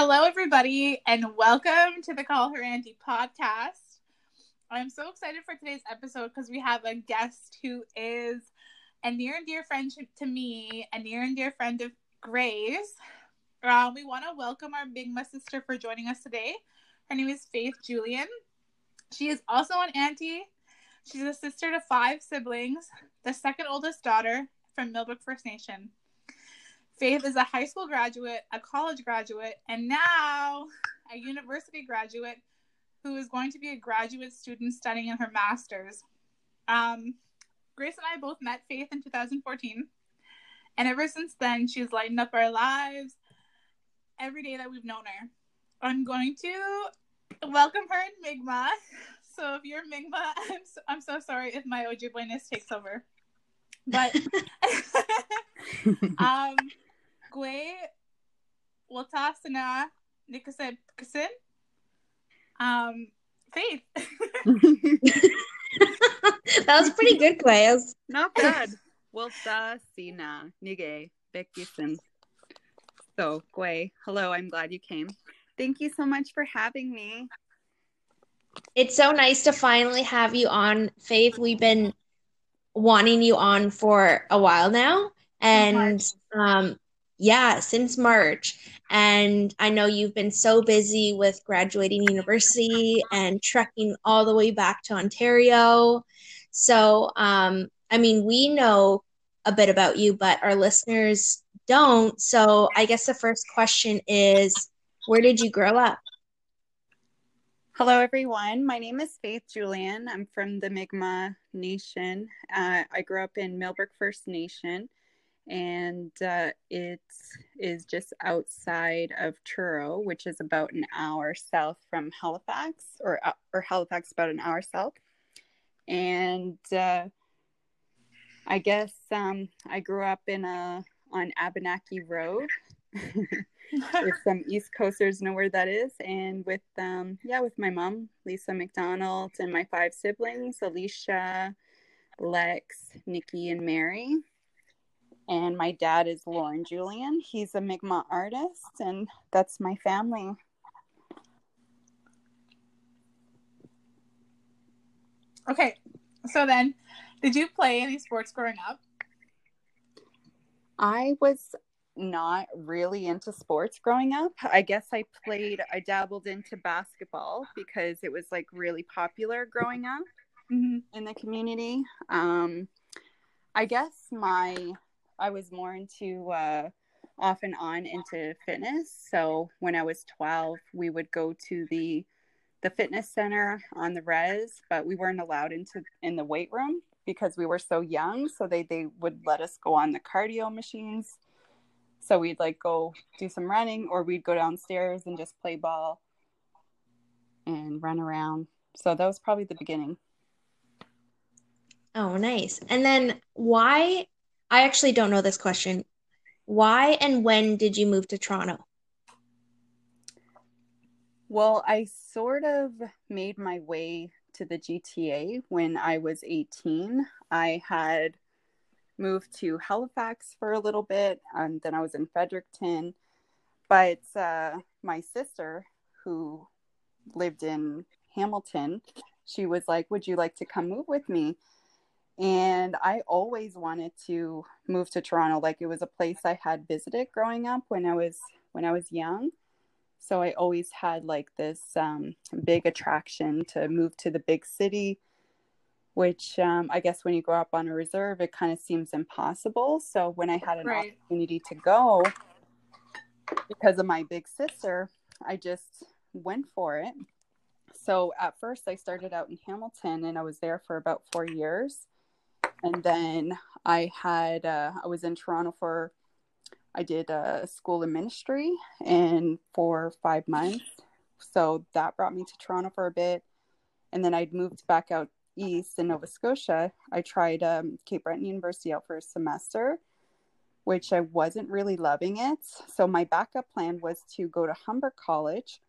Hello, everybody, and welcome to the Call Her Auntie podcast. I'm so excited for today's episode because we have a guest who is a near and dear friend to me, a near and dear friend of Grace. Um, we want to welcome our Mi'kmaq sister for joining us today. Her name is Faith Julian. She is also an auntie. She's a sister to five siblings, the second oldest daughter from Millbrook First Nation. Faith is a high school graduate, a college graduate, and now a university graduate who is going to be a graduate student studying in her master's. Um, Grace and I both met Faith in 2014, and ever since then, she's lightened up our lives every day that we've known her. I'm going to welcome her in Mi'kmaq. So if you're Mi'kmaq, I'm so, I'm so sorry if my Ojibwe-ness takes over. But um, Gwe Watasana Nikasen Kasin. Um, Faith. that was pretty good, Quails. Not bad. Wilsa Sina Nige Bekison. So, Gwe, hello, I'm glad you came. Thank you so much for having me. It's so nice to finally have you on, Faith. We've been wanting you on for a while now. And um, yeah, since March. And I know you've been so busy with graduating university and trekking all the way back to Ontario. So, um, I mean, we know a bit about you, but our listeners don't. So, I guess the first question is where did you grow up? Hello, everyone. My name is Faith Julian. I'm from the Mi'kmaq Nation. Uh, I grew up in Millbrook First Nation, and uh, it is just outside of Truro, which is about an hour south from Halifax, or uh, or Halifax about an hour south. And uh, I guess um, I grew up in a on Abenaki Road. if some East Coasters know where that is, and with um yeah, with my mom, Lisa McDonald, and my five siblings, Alicia, Lex, Nikki, and Mary. And my dad is Lauren Julian. He's a Mi'kmaq artist, and that's my family. Okay, so then, did you play any sports growing up? I was not really into sports growing up. I guess I played, I dabbled into basketball because it was like really popular growing up Mm-hmm. in the community. Um, I guess my, I was more into, uh, off and on into fitness. So when I was 12, we would go to the, the fitness center on the res, but we weren't allowed into in the weight room because we were so young. So they, they would let us go on the cardio machines so we'd like go do some running or we'd go downstairs and just play ball and run around. So that was probably the beginning. Oh, nice. And then why? I actually don't know this question. Why and when did you move to Toronto? Well, I sort of made my way to the GTA when I was 18. I had moved to Halifax for a little bit and then I was in Fredericton. But uh, my sister, who lived in Hamilton, she was like, Would you like to come move with me? And I always wanted to move to Toronto. Like it was a place I had visited growing up when I was when I was young. So I always had like this um, big attraction to move to the big city, which um, I guess when you grow up on a reserve, it kind of seems impossible. So when I had an Right. opportunity to go because of my big sister, I just went for it. So at first, I started out in Hamilton and I was there for about four years. And then I had, uh, I was in Toronto for I did a school in ministry and for five months. So that brought me to Toronto for a bit. And then I'd moved back out east in Nova Scotia. I tried um, Cape Breton University out for a semester, which I wasn't really loving it. So my backup plan was to go to Humber College.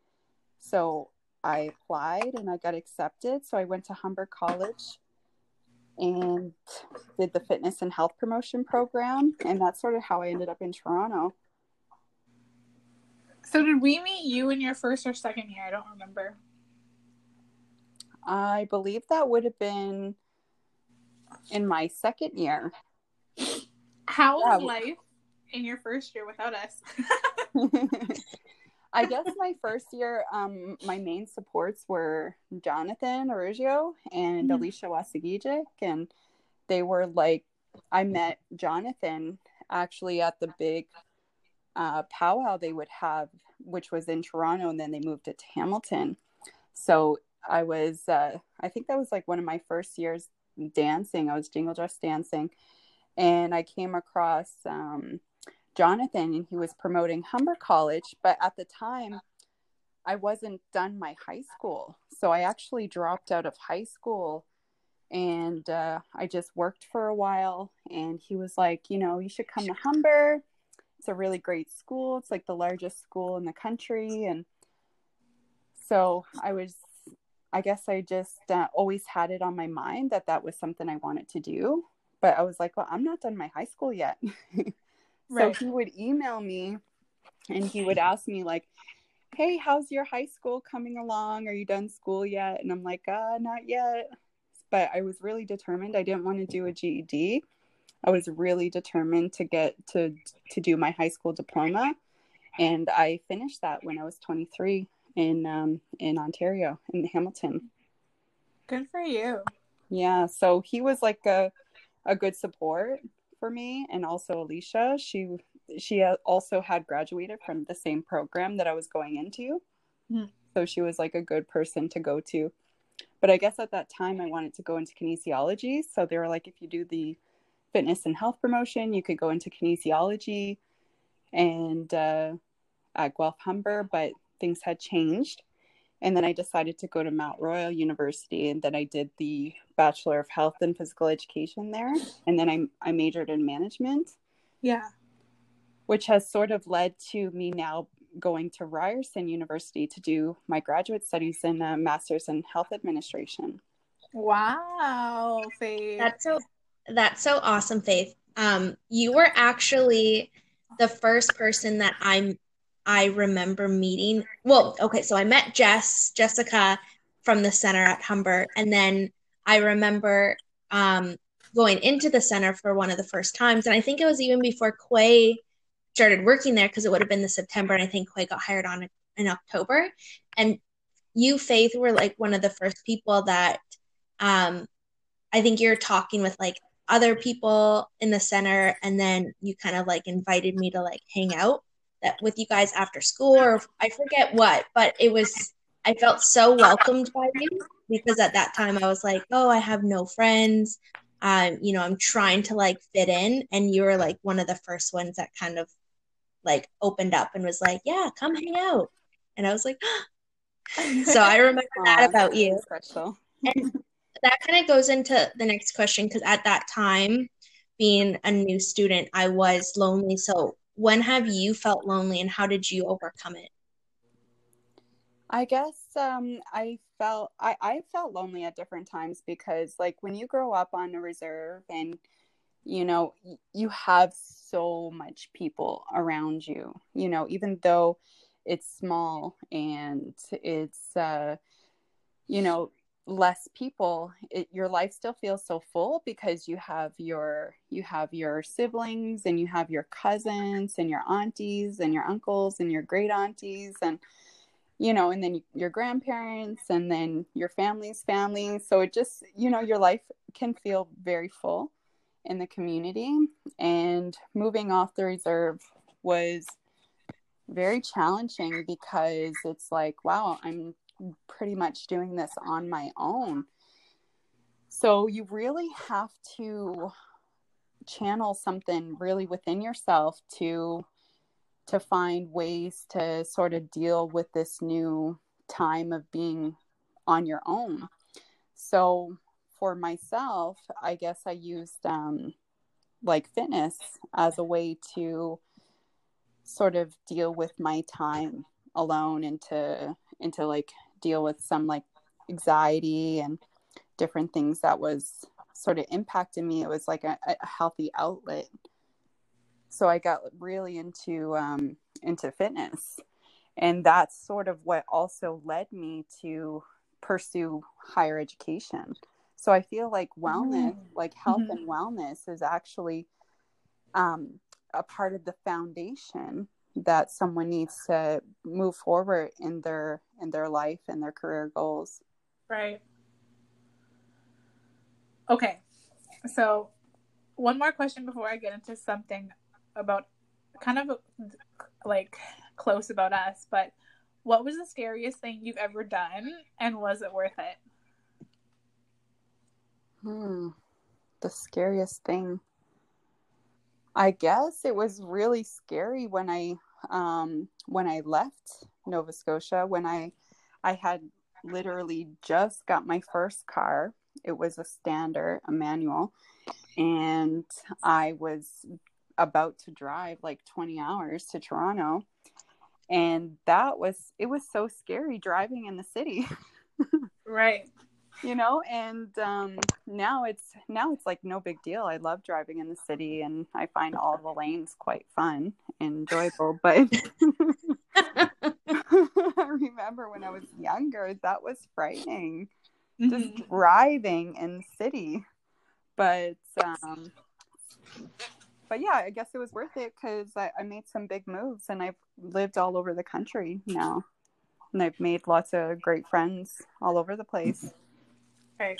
So I applied and I got accepted. So I went to Humber College and did the fitness and health promotion program. And that's sort of how I ended up in Toronto. So, did we meet you in your first or second year? I don't remember. I believe that would have been in my second year. How was yeah. life in your first year without us? I guess my first year, um, my main supports were Jonathan Arugio and mm-hmm. Alicia Wasagijic, and they were like, I met Jonathan actually at the big uh, powwow they would have, which was in Toronto, and then they moved it to Hamilton. So I was, uh, I think that was like one of my first years dancing. I was jingle dress dancing, and I came across um, Jonathan and he was promoting Humber College. But at the time, I wasn't done my high school. So I actually dropped out of high school and uh, I just worked for a while. And he was like, you know, you should come to Humber. It's a really great school. It's like the largest school in the country. And so I was, I guess I just uh, always had it on my mind that that was something I wanted to do. But I was like, well, I'm not done my high school yet. Right. So he would email me and he would ask me like, "Hey, how's your high school coming along? Are you done school yet?" And I'm like, "Uh, not yet." But I was really determined. I didn't want to do a GED. I was really determined to get to to do my high school diploma, and I finished that when I was 23 in um, in Ontario in Hamilton. Good for you. Yeah, so he was like a a good support for me and also Alicia. She she also had graduated from the same program that I was going into. Mm. So she was like a good person to go to. But I guess at that time I wanted to go into kinesiology. So they were like, if you do the fitness and health promotion, you could go into kinesiology and uh, at Guelph Humber, but things had changed. And then I decided to go to Mount Royal University, and then I did the Bachelor of Health and Physical Education there. And then I, I majored in management. Yeah. Which has sort of led to me now going to Ryerson University to do my graduate studies in uh, Master's in Health Administration. Wow, Faith. That's so that's so awesome, Faith. Um, you were actually the first person that I'm I remember meeting. Well, okay, so I met Jess, Jessica from the center at Humber, and then I remember um, going into the center for one of the first times, and I think it was even before Quay started working there because it would have been the September, and I think Quay got hired on in October. And you, Faith, were like one of the first people that um, I think you're talking with like other people in the center, and then you kind of like invited me to like hang out that with you guys after school or I forget what, but it was I felt so welcomed by you because at that time I was like, oh, I have no friends. Um, you know, I'm trying to like fit in, and you were like one of the first ones that kind of like opened up and was like, yeah, come hang out, and I was like, so I remember that about you. Special. and that kind of goes into the next question because at that time, being a new student, I was lonely. So when have you felt lonely and how did you overcome it? I guess um, I felt I, I felt lonely at different times because like when you grow up on a reserve and you know you have so much people around you you know even though it's small and it's uh you know less people it, your life still feels so full because you have your you have your siblings and you have your cousins and your aunties and your uncles and your great aunties and you know and then your grandparents and then your family's family. So it just you know your life can feel very full in the community. And moving off the reserve was very challenging because it's like wow i'm pretty much doing this on my own. So you really have to channel something really within yourself to to find ways to sort of deal with this new time of being on your own. So for myself, I guess I used um, like fitness as a way to sort of deal with my time alone and to and to like deal with some like anxiety and different things that was sort of impacting me. It was like a, a healthy outlet. So I got really into um, into fitness, and that's sort of what also led me to pursue higher education. So I feel like wellness, mm-hmm. like health mm-hmm. and wellness, is actually um, a part of the foundation that someone needs to move forward in their in their life and their career goals. Right. Okay. So, one more question before I get into something about kind of like close about us, but what was the scariest thing you've ever done and was it worth it? Hmm. The scariest thing. I guess it was really scary when I um when I left Nova Scotia when I I had literally just got my first car. It was a standard, a manual, and I was about to drive like 20 hours to Toronto. And that was it was so scary driving in the city. right. You know, and um now it's now it's like no big deal. I love driving in the city and I find all the lanes quite fun and enjoyable, but I remember when I was younger, that was frightening. Mm-hmm. Just driving in the city. But um but yeah, I guess it was worth it because I, I made some big moves and I've lived all over the country now. And I've made lots of great friends all over the place. Right.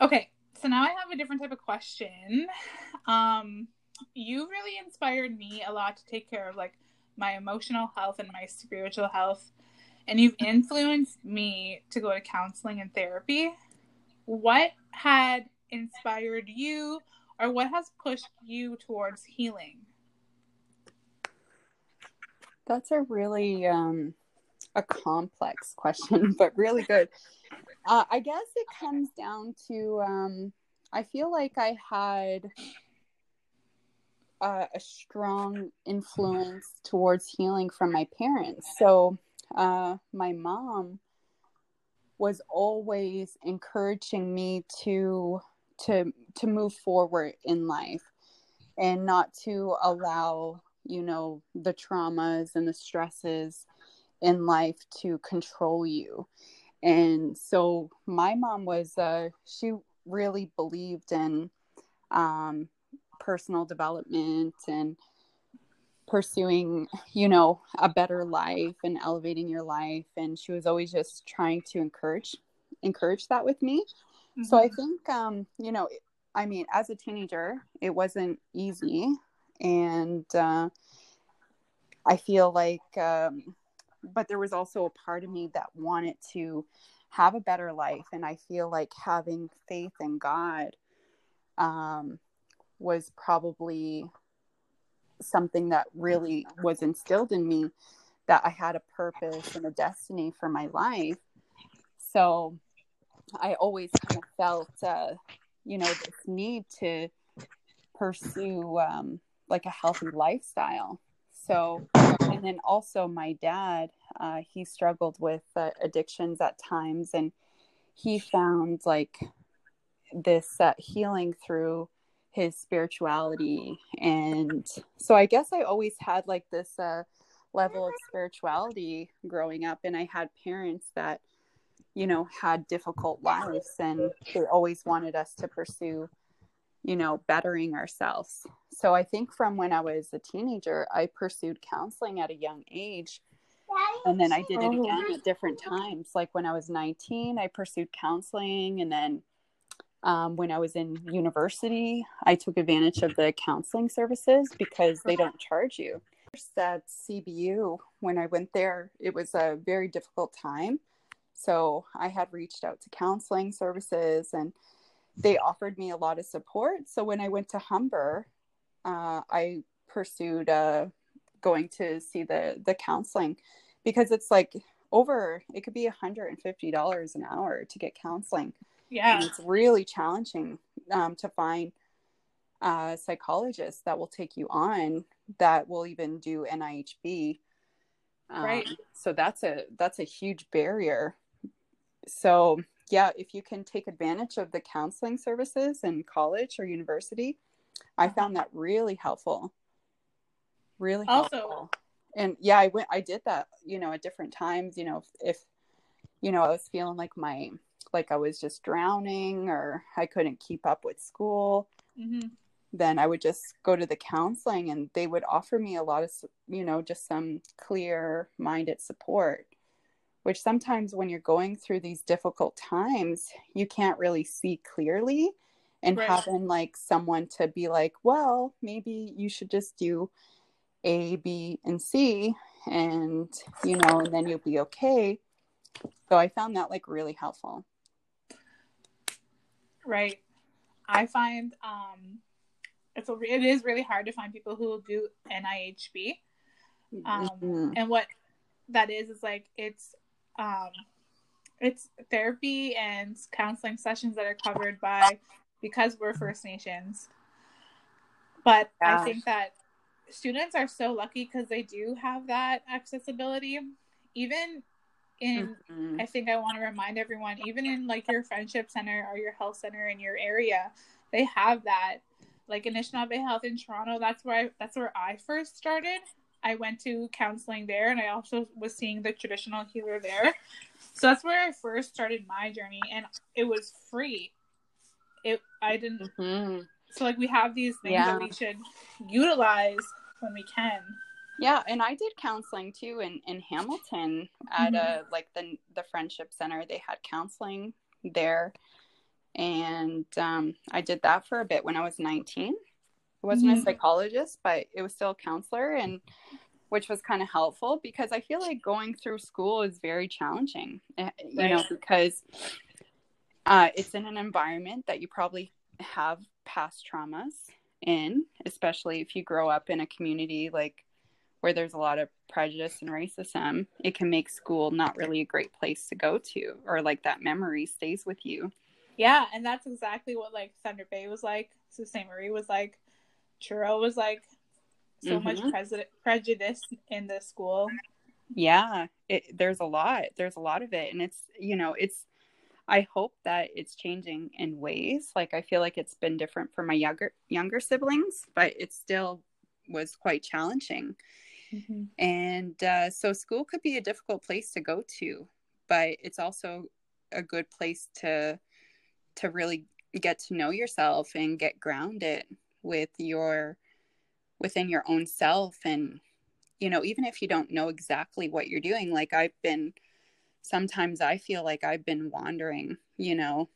Okay, so now I have a different type of question. Um, you really inspired me a lot to take care of like my emotional health and my spiritual health. And you've influenced me to go to counseling and therapy. What had inspired you or what has pushed you towards healing? That's a really um a complex question, but really good. Uh, I guess it comes down to um I feel like I had uh, a strong influence towards healing from my parents. So, uh, my mom was always encouraging me to to to move forward in life and not to allow you know the traumas and the stresses in life to control you and so my mom was uh she really believed in um personal development and pursuing you know a better life and elevating your life and she was always just trying to encourage encourage that with me mm-hmm. so i mm-hmm. think um you know i mean as a teenager it wasn't easy and uh i feel like um but there was also a part of me that wanted to have a better life and i feel like having faith in god um was probably something that really was instilled in me that I had a purpose and a destiny for my life. So I always kind of felt, uh, you know, this need to pursue um, like a healthy lifestyle. So, and then also my dad, uh, he struggled with uh, addictions at times, and he found like this uh, healing through his spirituality. And so i guess i always had like this uh, level of spirituality growing up and i had parents that you know had difficult lives and they always wanted us to pursue you know bettering ourselves so i think from when i was a teenager i pursued counseling at a young age and then i did it again at different times like when i was 19 i pursued counseling and then um, when I was in university, I took advantage of the counseling services because they don't charge you. At CBU, when I went there, it was a very difficult time. So I had reached out to counseling services and they offered me a lot of support. So when I went to Humber, uh, I pursued uh, going to see the the counseling because it's like over it could be $150 an hour to get counseling Yeah. and it's really challenging um, to find uh, psychologists that will take you on that will even do NIHB. Um, Right. So that's a that's a huge barrier. So yeah, if you can take advantage of the counseling services in college or university, I Uh-huh. found that really helpful. Really Also- helpful. And yeah, I went I did that, you know, at different times, you know, if, if you know, I was feeling like my like I was just drowning or I couldn't keep up with school, hmm then I would just go to the counseling and they would offer me a lot of, you know, just some clear minded support, which sometimes when you're going through these difficult times, you can't really see clearly. And Right. having like someone to be like, well, maybe you should just do A, B, and C, and, you know, and then you'll be okay. So I found that like really helpful. Right. I find um, it's a, it is really hard to find people who will do NIHB. Um, Mhm. and what that is is like it's um, it's therapy and counseling sessions that are covered by because we're First Nations. But Yeah. I think that students are so lucky because they do have that accessibility. Even in Mhm. I think I want to remind everyone, even in like your friendship center or your health center in your area, they have that. Like Anishnawbe Health in Toronto, that's where I, that's where I first started. I went to counseling there, and I also was seeing the traditional healer there. So that's where I first started my journey, and it was free. It I didn't Mhm. so like we have these things Yeah. that we should utilize when we can. Yeah, and I did counseling too in in Hamilton at Mm-hmm. a like the the friendship center. They had counseling there, and um, I did that for a bit when I was nineteen. I wasn't a Mhm. psychologist, but it was still a counselor, and which was kind of helpful because I feel like going through school is very challenging. eh, You know, because uh, it's in an environment that you probably have past traumas in, especially if you grow up in a community like where there's a lot of prejudice and racism, it can make school not really a great place to go to, or like that memory stays with you. Yeah, and that's exactly what like Thunder Bay was like. Sault Ste. Marie was like. Truro was like. So much Mhm. pres- prejudice in the school. Yeah, it, there's a lot. There's a lot of it, and it's you know it's. I hope that it's changing in ways. Like I feel like it's been different for my younger younger siblings, but it still was quite challenging. And uh, so school could be a difficult place to go to, but it's also a good place to to really get to know yourself and get grounded with your within your own self. And you know even if you don't know exactly what you're doing like I've been sometimes I feel like I've been wandering, you know,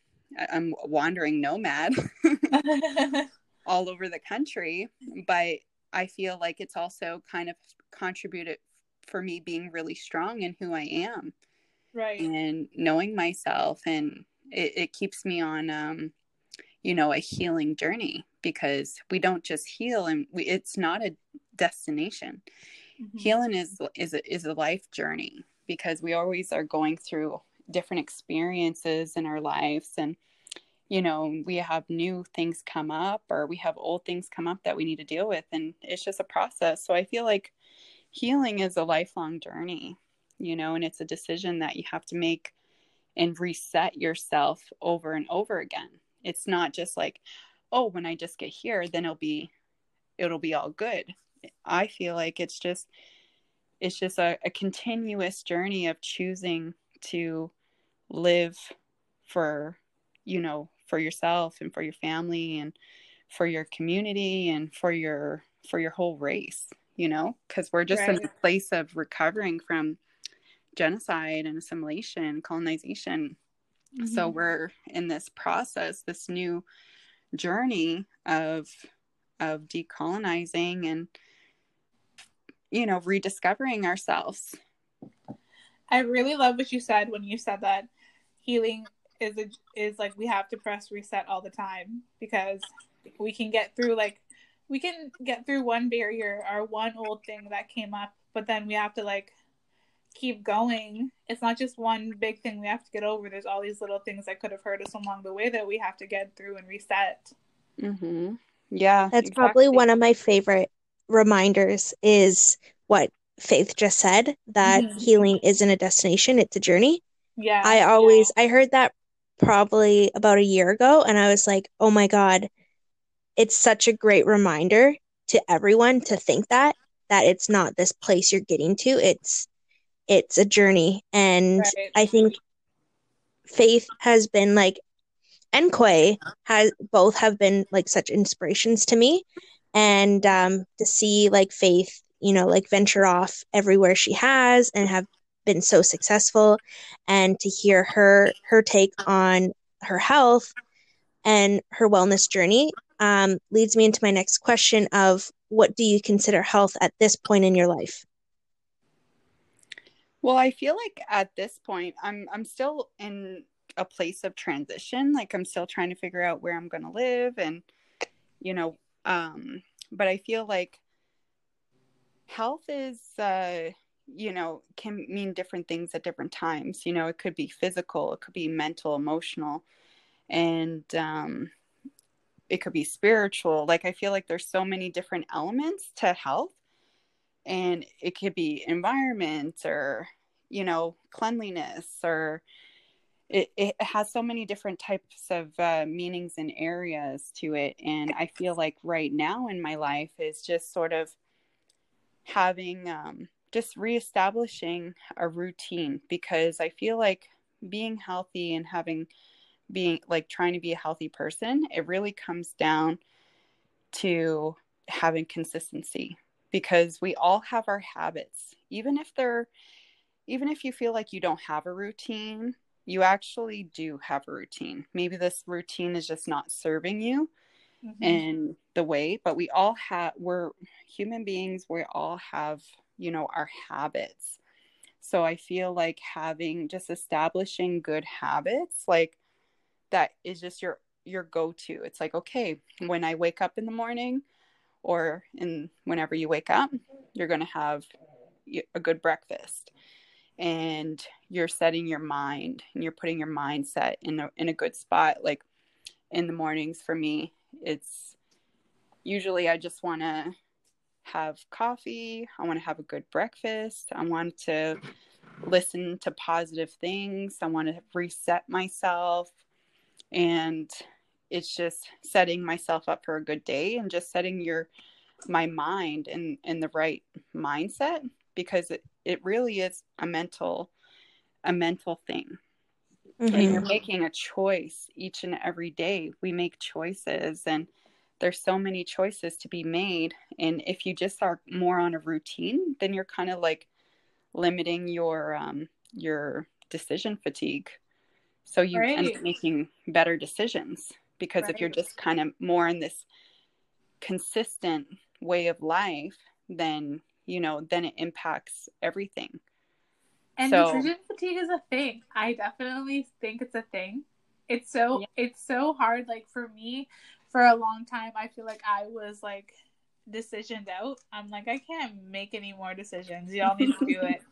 I'm a wandering nomad all over the country, but I feel like it's also kind of contributed for me being really strong in who I am right. and knowing myself. And it, it keeps me on um you know a healing journey because we don't just heal and we, it's not a destination. Mhm. healing is is a, is a life journey because we always are going through different experiences in our lives and you know we have new things come up or we have old things come up that we need to deal with and it's just a process. So i feel like healing is a lifelong journey you know and it's a decision that you have to make and reset yourself over and over again. It's not just like oh when i just get here then it'll be it'll be all good i feel like it's just it's just a, a continuous journey of choosing to live for you know for yourself and for your family and for your community and for your for your whole race you know because we're just in Right. a place of recovering from genocide and assimilation colonization so Mhm. we're in this process this new journey of of decolonizing and you know rediscovering ourselves. I really love what you said when you said that healing is a, is like we have to press reset all the time because we can get through like we can get through one barrier or one old thing that came up, but then we have to like keep going. It's not just one big thing we have to get over. There's all these little things that could have hurt us along the way that we have to get through and reset. Mm-hmm. Yeah. That's exactly. probably one of my favorite reminders is what Faith just said that mm-hmm. healing isn't a destination, it's a journey. Yeah. I always yeah. I heard that probably about a year ago and I was like, "Oh my god, it's such a great reminder to everyone to think that that it's not this place you're getting to. It's it's a journey. And right. I think Faith has been like and Quay has both have been like such inspirations to me. And um to see like Faith you know, like venture off everywhere she has and have been so successful and to hear her her take on her health and her wellness journey um, leads me into my next question of what do you consider health at this point in your life well i feel like at this point i'm i'm still in a place of transition like i'm still trying to figure out where i'm going to live and you know um but i feel like health is uh you know can mean different things at different times you know it could be physical it could be mental emotional and um it could be spiritual like i feel like there's so many different elements to health and it could be environment or you know cleanliness or it, it has so many different types of uh, meanings and areas to it and i feel like right now in my life is just sort of having um, just reestablishing a routine because I feel like being healthy and having being like trying to be a healthy person, it really comes down to having consistency because we all have our habits. Even if they're even if you feel like you don't have a routine, you actually do have a routine. Maybe this routine is just not serving you mm-hmm. in the way, but we all have, we're human beings, we all have, you know, our habits. So I feel like having just establishing good habits, like that is just your your go-to. It's like, okay, when I wake up in the morning or in whenever you wake up, you're going to have a good breakfast and you're setting your mind and you're putting your mindset in a, in a good spot like in the mornings for me it's usually I just want to have coffee. I want to have a good breakfast. I want to listen to positive things. I want to reset myself. And it's just setting myself up for a good day and just setting your my mind in in the right mindset because it, it really is a mental a mental thing mm-hmm. and you're making a choice each and every day we make choices and there's so many choices to be made and if you just are more on a routine then you're kind of like limiting your um your decision fatigue so you right. end up making better decisions because right. if you're just kind of more in this consistent way of life then you know then it impacts everything and so, decision fatigue is a thing. I definitely think it's a thing. It's so yeah. it's so hard. Like for me, for a long time, I feel like I was like decisioned out. I'm like, I can't make any more decisions. Y'all need to do it.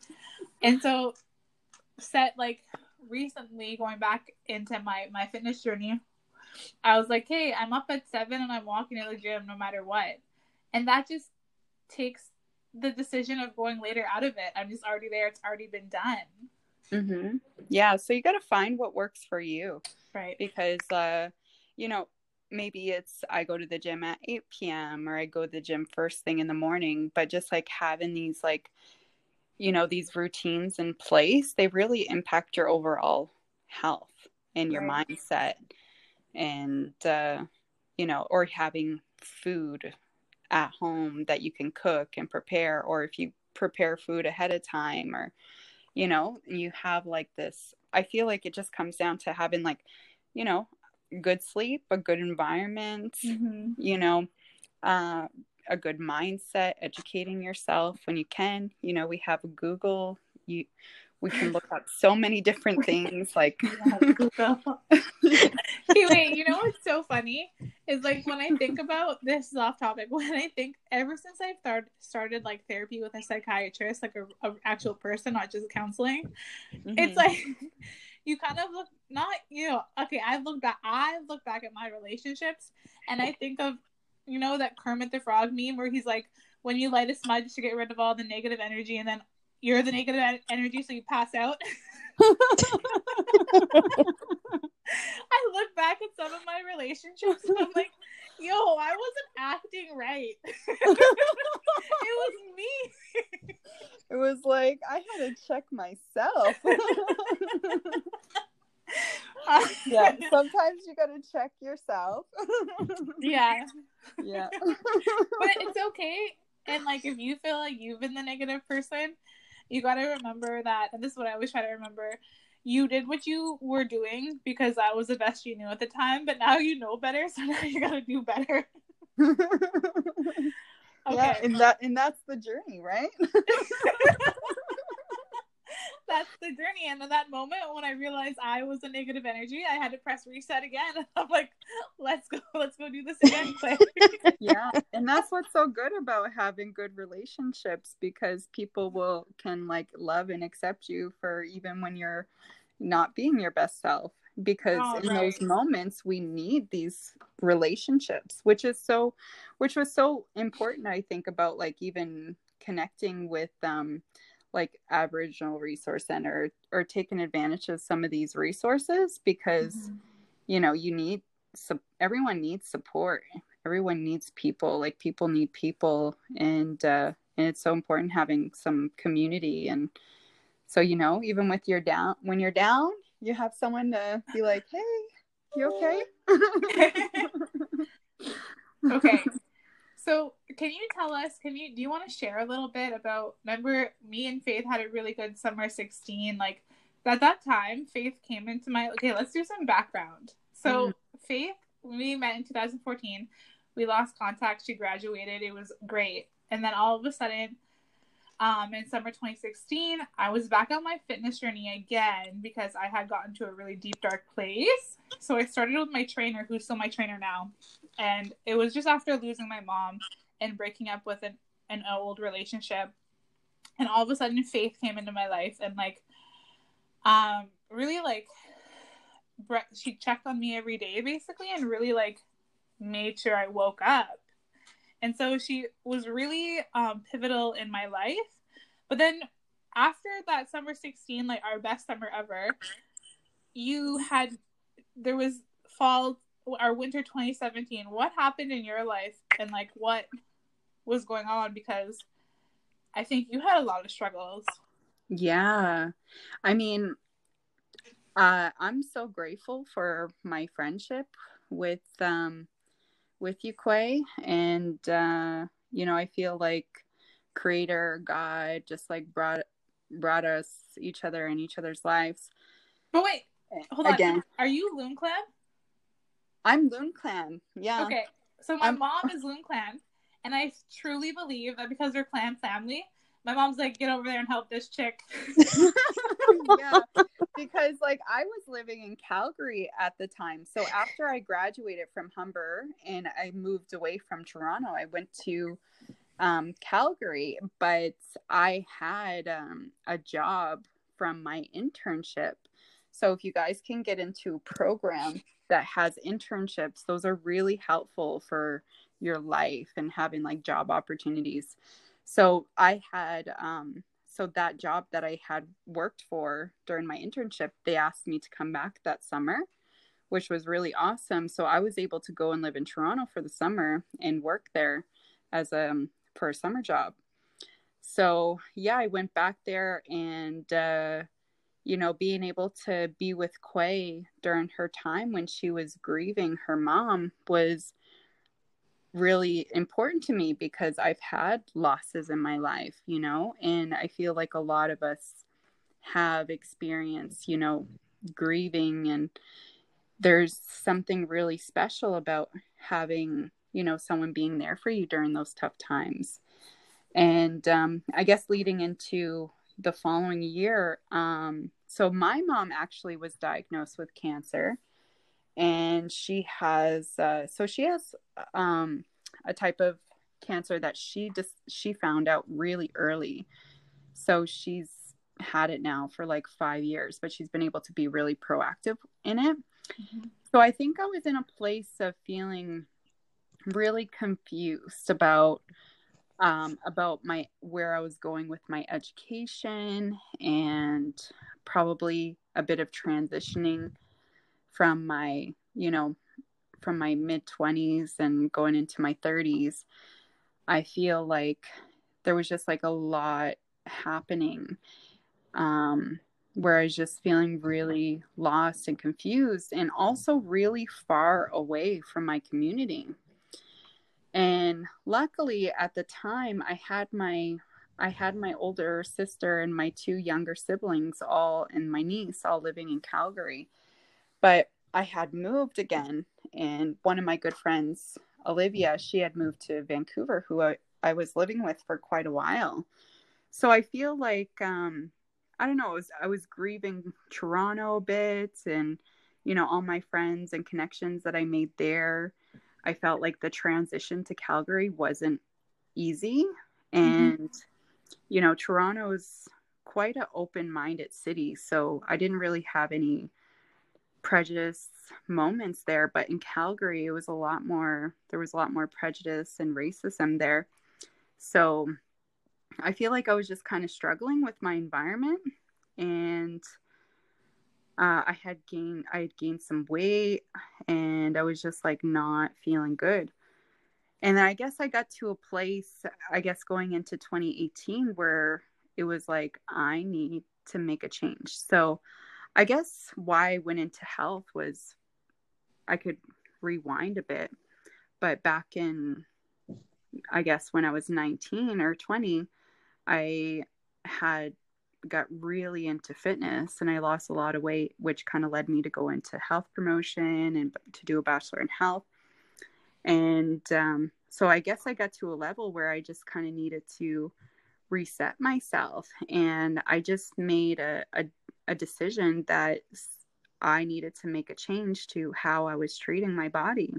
and so set like recently going back into my my fitness journey, I was like, hey, I'm up at seven and I'm walking to the gym no matter what. And that just takes the decision of going later out of it. I'm just already there. It's already been done. Mm-hmm. Yeah. So you got to find what works for you. Right. Because, uh, you know, maybe it's I go to the gym at 8 p.m. or I go to the gym first thing in the morning, but just like having these, like, you know, these routines in place, they really impact your overall health and your right. mindset. And, uh, you know, or having food at home that you can cook and prepare or if you prepare food ahead of time or you know you have like this i feel like it just comes down to having like you know good sleep a good environment mm-hmm. you know uh, a good mindset educating yourself when you can. You know we have google. You we can look up so many different things like hey, wait, you know what's so funny is like when I think about this is off topic. When I think ever since I've started started like therapy with a psychiatrist, like a, a actual person, not just counseling, mm-hmm. it's like you kind of look not you know okay. I've looked back. I've looked back at my relationships, and I think of you know that Kermit the Frog meme where he's like, when you light a smudge to get rid of all the negative energy, and then you're the negative energy, so you pass out. I look back at some of my relationships and I'm like, yo, I wasn't acting right. it was me. It was like I had to check myself. yeah, sometimes you got to check yourself. yeah. Yeah. but it's okay. And like if you feel like you've been the negative person, you got to remember that, and this is what I always try to remember. You did what you were doing because that was the best you knew at the time, but now you know better, so now you got to do better. okay. Yeah, and that and that's the journey, right? that's the journey. And in that moment when I realized I was a negative energy, I had to press reset again. I'm like, let's go, let's go do this again, yeah. And that's what's so good about having good relationships because people will can like love and accept you for even when you're not being your best self because oh, in right. those moments we need these relationships which is so which was so important i think about like even connecting with um like Aboriginal Resource Center or taking advantage of some of these resources because mm-hmm. you know you need so everyone needs support. Everyone needs people. Like people need people. And uh and it's so important having some community. And so you know even with your down when you're down you have someone to be like hey you okay. Okay so, can you tell us? Can you do you want to share a little bit about? Remember, me and Faith had a really good summer sixteen. Like at that time, Faith came into my. Okay, let's do some background. So, mm Faith, we met in 2014. We lost contact. She graduated. It was great, and then all of a sudden, um, in summer 2016, I was back on my fitness journey again because I had gotten to a really deep, dark place. So I started with my trainer, who's still my trainer now. And it was just after losing my mom and breaking up with an, an old relationship. And all of a sudden, faith came into my life and, like, um, really, like, she checked on me every day, basically, and really, like, made sure I woke up and so she was really um, pivotal in my life. But then after that summer 16, like our best summer ever, you had, there was fall, our winter 2017. What happened in your life and like what was going on? Because I think you had a lot of struggles. Yeah. I mean, uh, I'm so grateful for my friendship with um, with you, Quay. And, uh, you know, I feel like creator, God just like brought brought us each other in each other's lives. But wait, hold Again. on. Are you Loon Clan? I'm Loon Clan. Yeah. Okay. So my I'm... mom is Loon Clan, and I truly believe that because we're clan family, my mom's like, get over there and help this chick. yeah, because like I was living in Calgary at the time. So after I graduated from Humber and I moved away from Toronto, I went to um, Calgary, but I had um, a job from my internship. So if you guys can get into a program that has internships, those are really helpful for your life and having like job opportunities. So I had, um, so that job that I had worked for during my internship, they asked me to come back that summer, which was really awesome. So I was able to go and live in Toronto for the summer and work there as a um, for a summer job. So yeah, I went back there and uh, you know, being able to be with Quay during her time when she was grieving her mom was really important to me because I've had losses in my life, you know, and I feel like a lot of us have experienced, you know, grieving and there's something really special about having, you know, someone being there for you during those tough times. And um, I guess leading into the following year, um, so my mom actually was diagnosed with cancer, and she has uh, so she has um, a type of cancer that she just she found out really early. So she's had it now for like five years, but she's been able to be really proactive in it. Mm-hmm. So I think I was in a place of feeling really confused about um, about my where I was going with my education and probably a bit of transitioning from my you know from my mid 20s and going into my 30s I feel like there was just like a lot happening um, where I was just feeling really lost and confused and also really far away from my community. And luckily at the time I had my I had my older sister and my two younger siblings all and my niece all living in Calgary. But I had moved again and one of my good friends Olivia, she had moved to Vancouver who I, I was living with for quite a while. So I feel like um I don't know, was, I was grieving Toronto a bit and, you know, all my friends and connections that I made there. I felt like the transition to Calgary wasn't easy. Mm-hmm. And, mm-hmm. You know, Toronto's quite an open minded city. So I didn't really have any prejudice moments there. But in Calgary, it was a lot more, there was a lot more prejudice and racism there. So I feel like I was just kind of struggling with my environment and uh, I had gained I had gained some weight and I was just like not feeling good. And then I guess I got to a place I guess going into 2018 where it was like I need to make a change. So I guess why I went into health was I could rewind a bit. But back in I guess when I was 19 or 20, I had got really into fitness and I lost a lot of weight, which kind of led me to go into health promotion and to do a bachelor in health. And um, so I guess I got to a level where I just kind of needed to reset myself. And I just made a, a, a decision that I needed to make a change to how I was treating my body.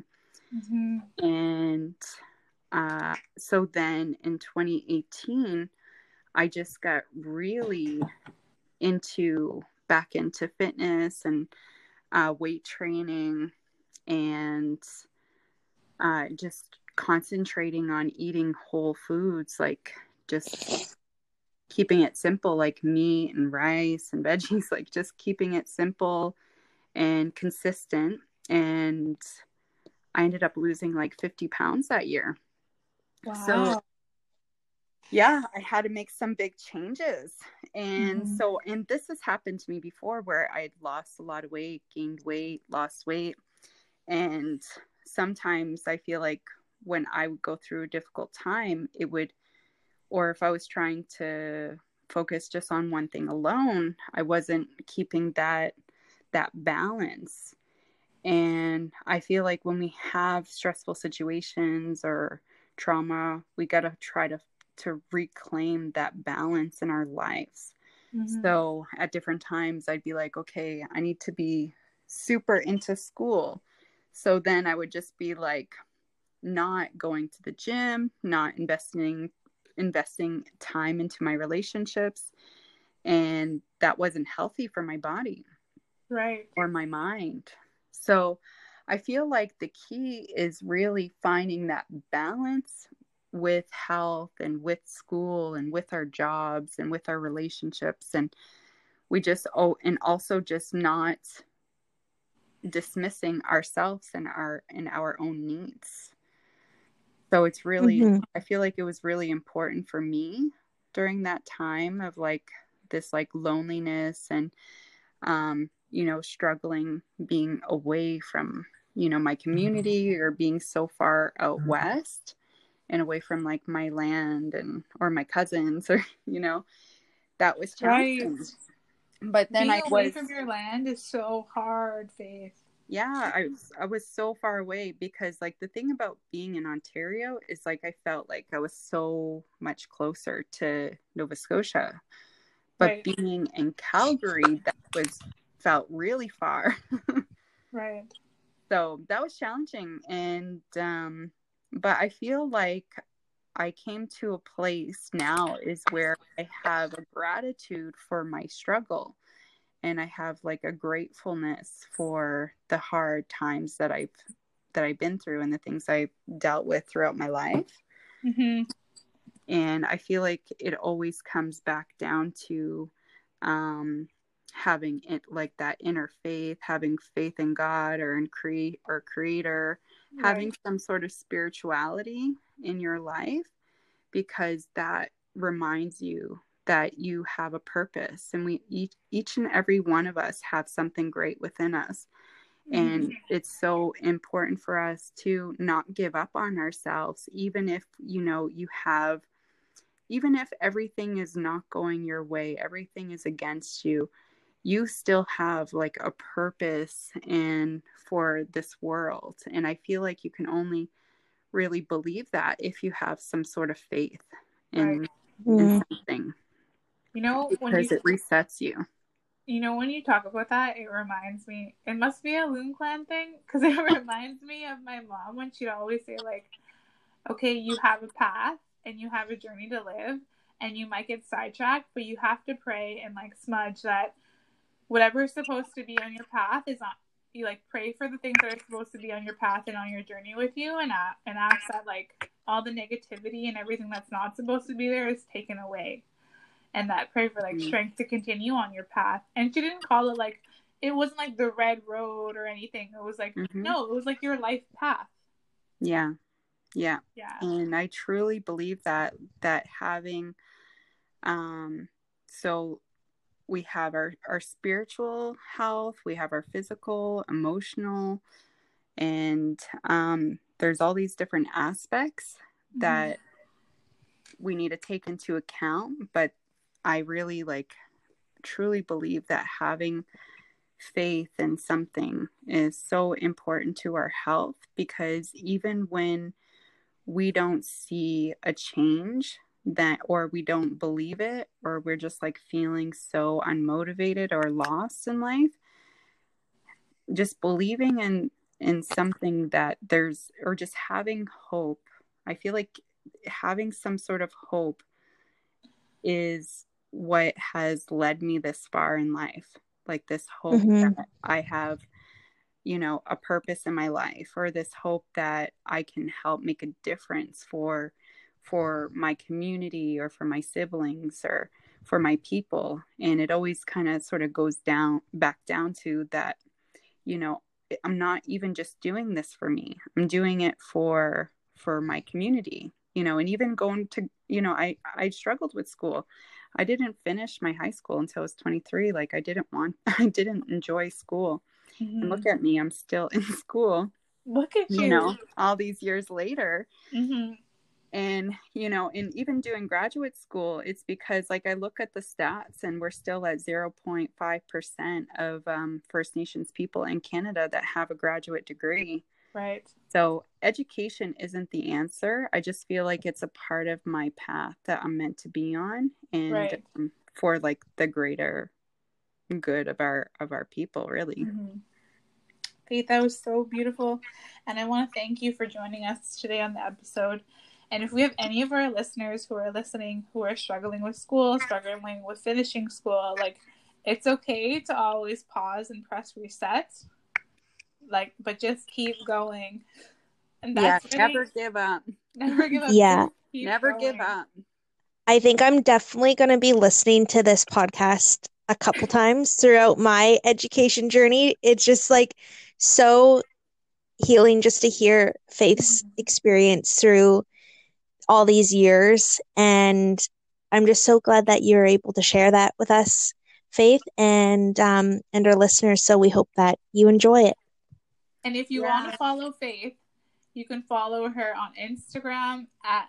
Mm-hmm. And uh, so then in 2018, I just got really into back into fitness and uh, weight training and uh, just concentrating on eating whole foods, like just keeping it simple, like meat and rice and veggies, like just keeping it simple and consistent. And I ended up losing like 50 pounds that year. Wow. So yeah, I had to make some big changes. And mm-hmm. so, and this has happened to me before where I'd lost a lot of weight, gained weight, lost weight. And sometimes I feel like when I would go through a difficult time, it would, or if I was trying to focus just on one thing alone, I wasn't keeping that that balance. And I feel like when we have stressful situations or trauma, we got to try to to reclaim that balance in our lives. Mm-hmm. So at different times, I'd be like, okay, I need to be super into school. So then I would just be like, not going to the gym, not investing investing time into my relationships and that wasn't healthy for my body right. or my mind. So i feel like the key is really finding that balance with health and with school and with our jobs and with our relationships. And we just oh and also just not dismissing ourselves and our and our own needs so it's really mm-hmm. i feel like it was really important for me during that time of like this like loneliness and um you know struggling being away from you know my community or being so far out mm-hmm. west and away from like my land and or my cousins or you know that was challenging. Right. But then Being I away was from your land is so hard, Faith. Yeah, I was I was so far away because like the thing about being in Ontario is like I felt like I was so much closer to Nova Scotia. but Right. being in Calgary, that was felt really far. Right. so that was challenging and um but i feel like i came to a place now is where i have a gratitude for my struggle. And i have like a gratefulness for the hard times that i've that i've been through and the things i've dealt with throughout my life. Hmm and i feel like it always comes back down to um having it like that inner faith having faith in god or in create or creator having some sort of spirituality in your life because that reminds you that you have a purpose. And we each, each and every one of us have something great within us. And mm-hmm. it's so important for us to not give up on ourselves even if you know you have even if everything is not going your way everything is against you you still have like a purpose and for this world and i feel like you can only really believe that if you have some sort of faith in, in Mm. something You know when because you it resets you you know when you talk about that, it reminds me. It must be a Loon Clan thing because it reminds me of my mom when she'd always say like, "Okay, you have a path and you have a journey to live, and you might get sidetracked, but you have to pray and like smudge that whatever is supposed to be on your path is on." You like pray for the things that are supposed to be on your path and on your journey with you, and uh, and ask that like all the negativity and everything that's not supposed to be there is taken away and that pray for like Mm. strength to continue on your path. And she didn't call it like it wasn't like the red road or anything. It was like Mhm. no, it was like your life path. yeah yeah Yeah. and i truly believe that that having um so we have our our spiritual health we have our physical emotional and um there's all these different aspects that we need to take into account but i really like truly believe that having faith in something is so important to our health because even when we don't see a change that or we don't believe it or we're just like feeling so unmotivated or lost in life just believing in in something that there's or just having hope i feel like having some sort of hope is what has led me this far in life like this hope Mhm. that i have you know a purpose in my life or this hope that i can help make a difference for for my community or for my siblings or for my people. And it always kind of sort of goes down back down to that you know i'm not even just doing this for me. I'm doing it for for my community you know and even going to you know i i struggled with school. I didn't finish my high school until i was 23 like i didn't want i didn't enjoy school. Mhm. and look at me i'm still in school Look at you. you. know all these years later. Hmm and you know and even doing graduate school it's because like i look at the stats and we're still at 0.5% of um, first nations people in canada that have a graduate degree Right. so education isn't the answer i just feel like it's a part of my path that i'm meant to be on and Right. um, for like the greater good of our of our people really Mhm. Faith, that was so beautiful. And I want to thank you for joining us today on the episode. And if we have any of our listeners who are listening who are struggling with school, struggling with finishing school, like it's okay to always pause and press reset. Like, but just keep going. And yeah really- never give up never give up. Yeah. just keep never give up I think I'm definitely going to be listening to this podcast a couple times throughout my education journey. It's just like so healing just to hear Faith's mm-hmm. experience through all these years. And I'm just so glad that you're able to share that with us, Faith, and um, and our listeners. So we hope that you enjoy it. And if you Yeah. want to follow Faith, you can follow her on Instagram at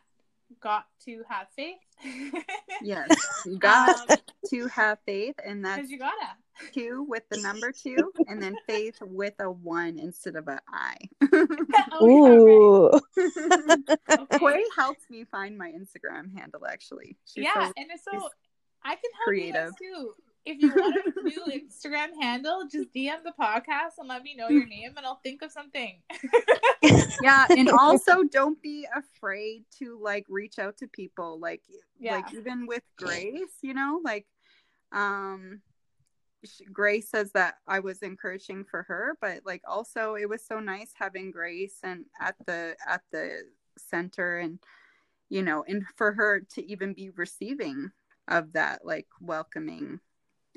got to have faith. yes got Um, to have faith and that's Because you gotta. Two with the number two and then faith with a one instead of a i Oh, Ooh. yeah, right. Corey helps me find my instagram handle actually She's Yeah, so- and it's so I can help creative. you too. If you want a new Instagram handle, just DM the podcast and let me know your name, and I'll think of something. yeah and also don't be afraid to like reach out to people like Yeah. like even with grace you know like um grace says that i was encouraging for her but like also it was so nice having grace and at the at the center and you know and for her to even be receiving of that like welcoming.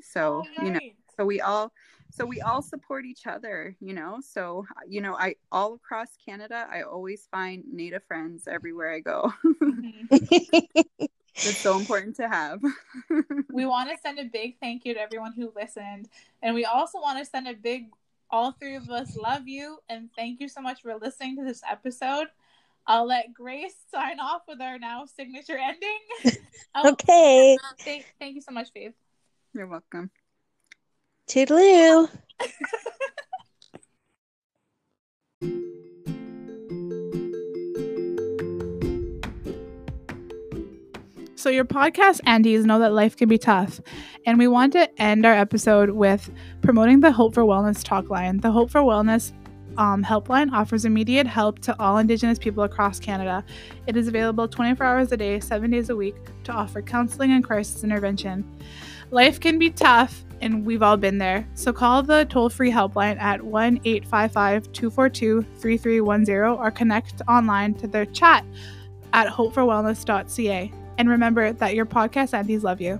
So you know so we all so we all support each other you know? So you know i all across canada i always find native friends everywhere i go. Mhm. it's so important to have we want to send a big thank you to everyone who listened, and we also want to send a big. All three of us love you, and thank you so much for listening to this episode. I'll let Grace sign off with our now signature ending. Oh, Okay. thank, thank you so much, Faith. you're welcome Toodaloo. So, your podcast aunties know that life can be tough. And we want to end our episode with promoting the Hope for Wellness talk line. The Hope for Wellness um, helpline offers immediate help to all Indigenous people across Canada. It is available 24 hours a day, seven days a week to offer counseling and crisis intervention. Life can be tough, and we've all been there. So, call the toll free helpline at 1 855 242 3310 or connect online to their chat at hopeforwellness.ca. And remember that your podcast aunties love you.